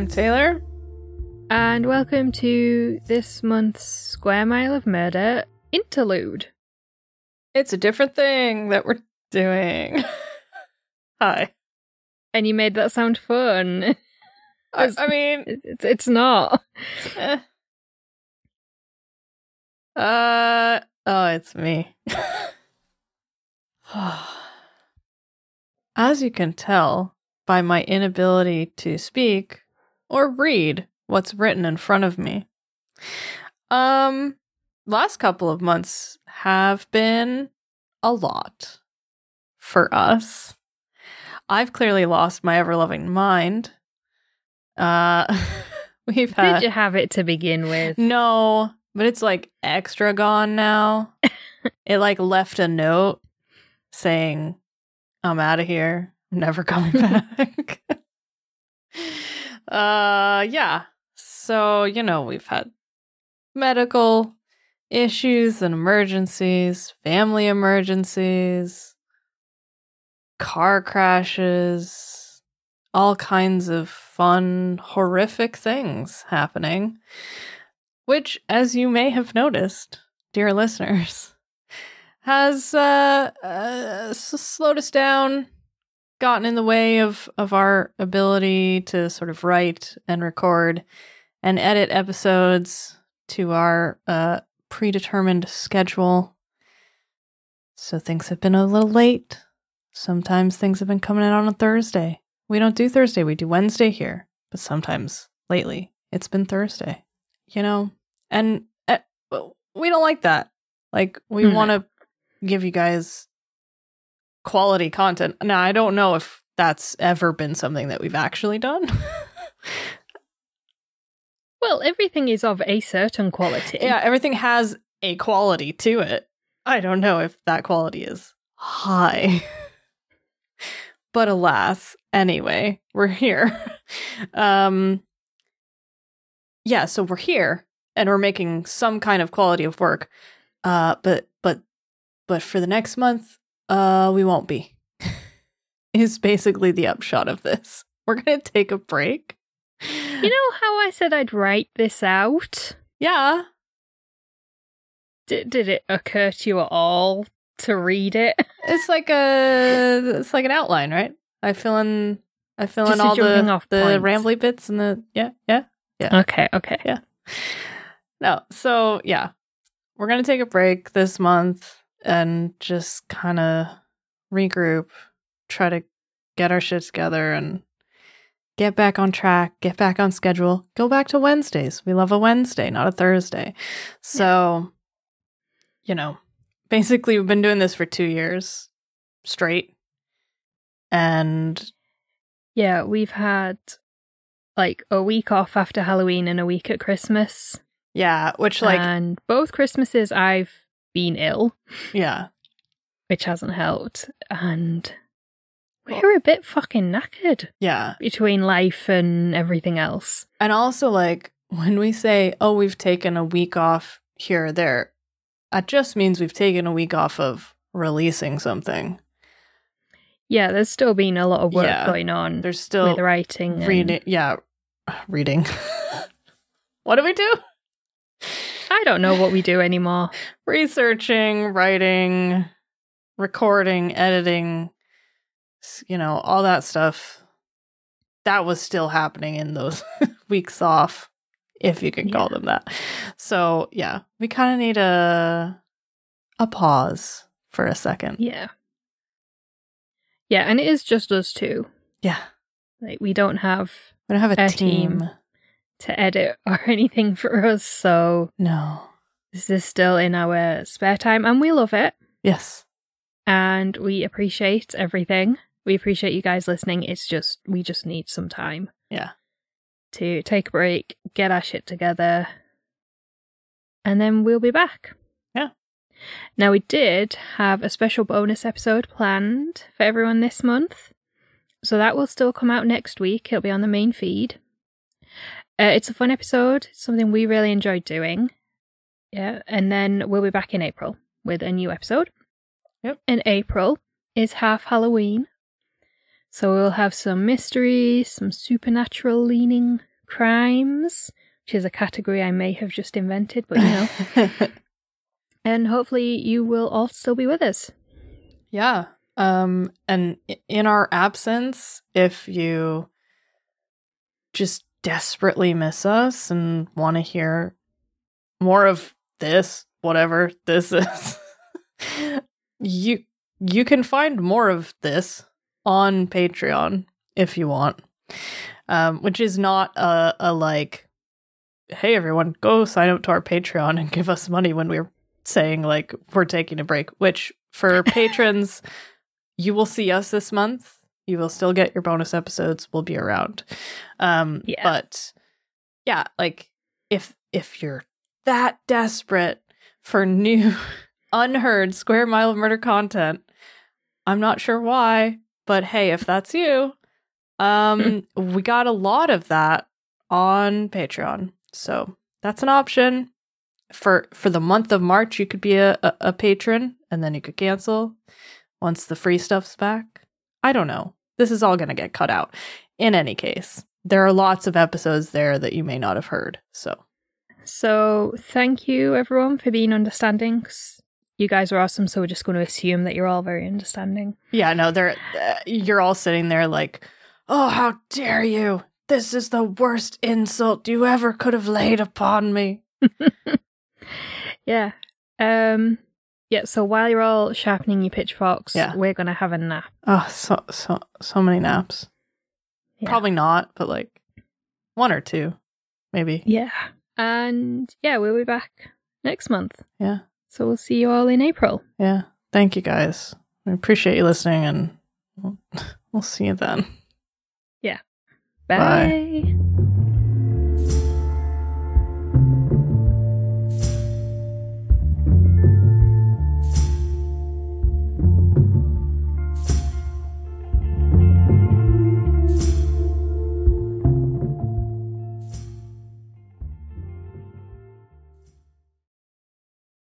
I'm Taylor. And welcome to this month's Square Mile of Murder interlude. It's a different thing that we're doing. Hi. And you made that sound fun. I, I mean, It's, it's not. eh. uh, oh, it's me. As you can tell by my inability to speak or read what's written in front of me, um, last couple of months have been a lot for us. I've clearly lost my ever loving mind. Uh, we've had Did you have it to begin with? no, but it's like extra gone now. it like left a note saying, I'm out of here. I'm never coming back. Uh yeah. So, you know, we've had medical issues and emergencies, family emergencies, car crashes, all kinds of fun, horrific things happening. Which, as you may have noticed, dear listeners, has uh, uh, slowed us down, gotten in the way of, of our ability to sort of write and record and edit episodes to our uh, predetermined schedule. So things have been a little late. Sometimes things have been coming in on a Thursday. We don't do Thursday, we do Wednesday here. But sometimes lately it's been Thursday, you know? And uh, we don't like that. Like, we No. want to give you guys quality content. Now, I don't know if that's ever been something that we've actually done. Well, everything is of a certain quality. yeah, everything has a quality to it. I don't know if that quality is high. but alas, anyway, we're here. um Yeah, so we're here and we're making some kind of quality of work. Uh but but but for the next month, uh we won't be. is basically the upshot of this. We're going to take a break. You know how I said I'd write this out? Yeah, Did, did it occur to you at all to read it? It's like a it's like an outline, right? I fill in I fill Just in all the off the points. rambly bits and the yeah yeah yeah. Okay, okay. Yeah. No so yeah we're gonna take a break this month and just kind of regroup, try to get our shit together and get back on track, get back on schedule, go back to Wednesdays. We love a Wednesday, not a Thursday. So you know basically we've been doing this for two years straight and Yeah, we've had like a week off after Halloween and a week at Christmas. yeah which like and both Christmases I've been ill, yeah which hasn't helped. And we're a bit fucking knackered yeah between life and everything else. and also like when we say oh we've taken a week off here or there that just means we've taken a week off of releasing something Yeah, there's still been a lot of work Yeah, going on there's still with writing. and- reading yeah reading what do we do I don't know what we do anymore. researching, writing, recording, editing, you know, all that stuff. That was still happening in those weeks off, if you can call Yeah. them that. So, yeah, we kind of need a a pause for a second. Yeah. Yeah, and it is just us two. Yeah. Like we don't have We don't have a, A team. team. To edit or anything for us, so No. this is still in our spare time and we love it Yes. and we appreciate everything. We appreciate you guys listening. It's just we just need some time Yeah. to take a break, get our shit together, and then we'll be back. Yeah. Now, we did have a special bonus episode planned for everyone this month. So that will still come out next week. It'll be on the main feed. Uh, it's a fun episode, something we really enjoyed doing. Yeah. And then we'll be back in April with a new episode. Yep. In April is half Halloween. So we'll have some mystery, some supernatural leaning crimes, which is a category I may have just invented, but you know. and hopefully you will all still be with us. yeah. Um, and in our absence, if you just desperately miss us and want to hear more of this, whatever this is, you you can find more of this on Patreon if you want. Um, which is not a, a like, hey everyone, go sign up to our Patreon and give us money when we're saying like we're taking a break. Which for patrons, you will see us this month. You will still get your bonus episodes. We'll be around. Um, Yeah. but yeah, like if if you're that desperate for new unheard square mile of murder content, I'm not sure why, but hey, if that's you, um, we got a lot of that on Patreon. So that's an option. For for the month of March, you could be a, a, a patron and then you could cancel once the free stuff's back. I don't know. This is all gonna get cut out. In any case, there are lots of episodes there that you may not have heard. So So thank you everyone for being understanding. You guys are awesome, so we're just going to assume that you're all very understanding. yeah, no, they're uh, you're all sitting there like, oh, how dare you! This is the worst insult you ever could have laid upon me. Yeah. Um yeah, so while you're all sharpening your pitchforks, Yeah. we're gonna have a nap. Oh, so so so many naps. Yeah. Probably not, but like one or two, maybe. Yeah. And yeah, we'll be back next month. Yeah, So we'll see you all in April. yeah. Thank you guys. We appreciate you listening, and we'll, we'll see you then. Bye. Bye.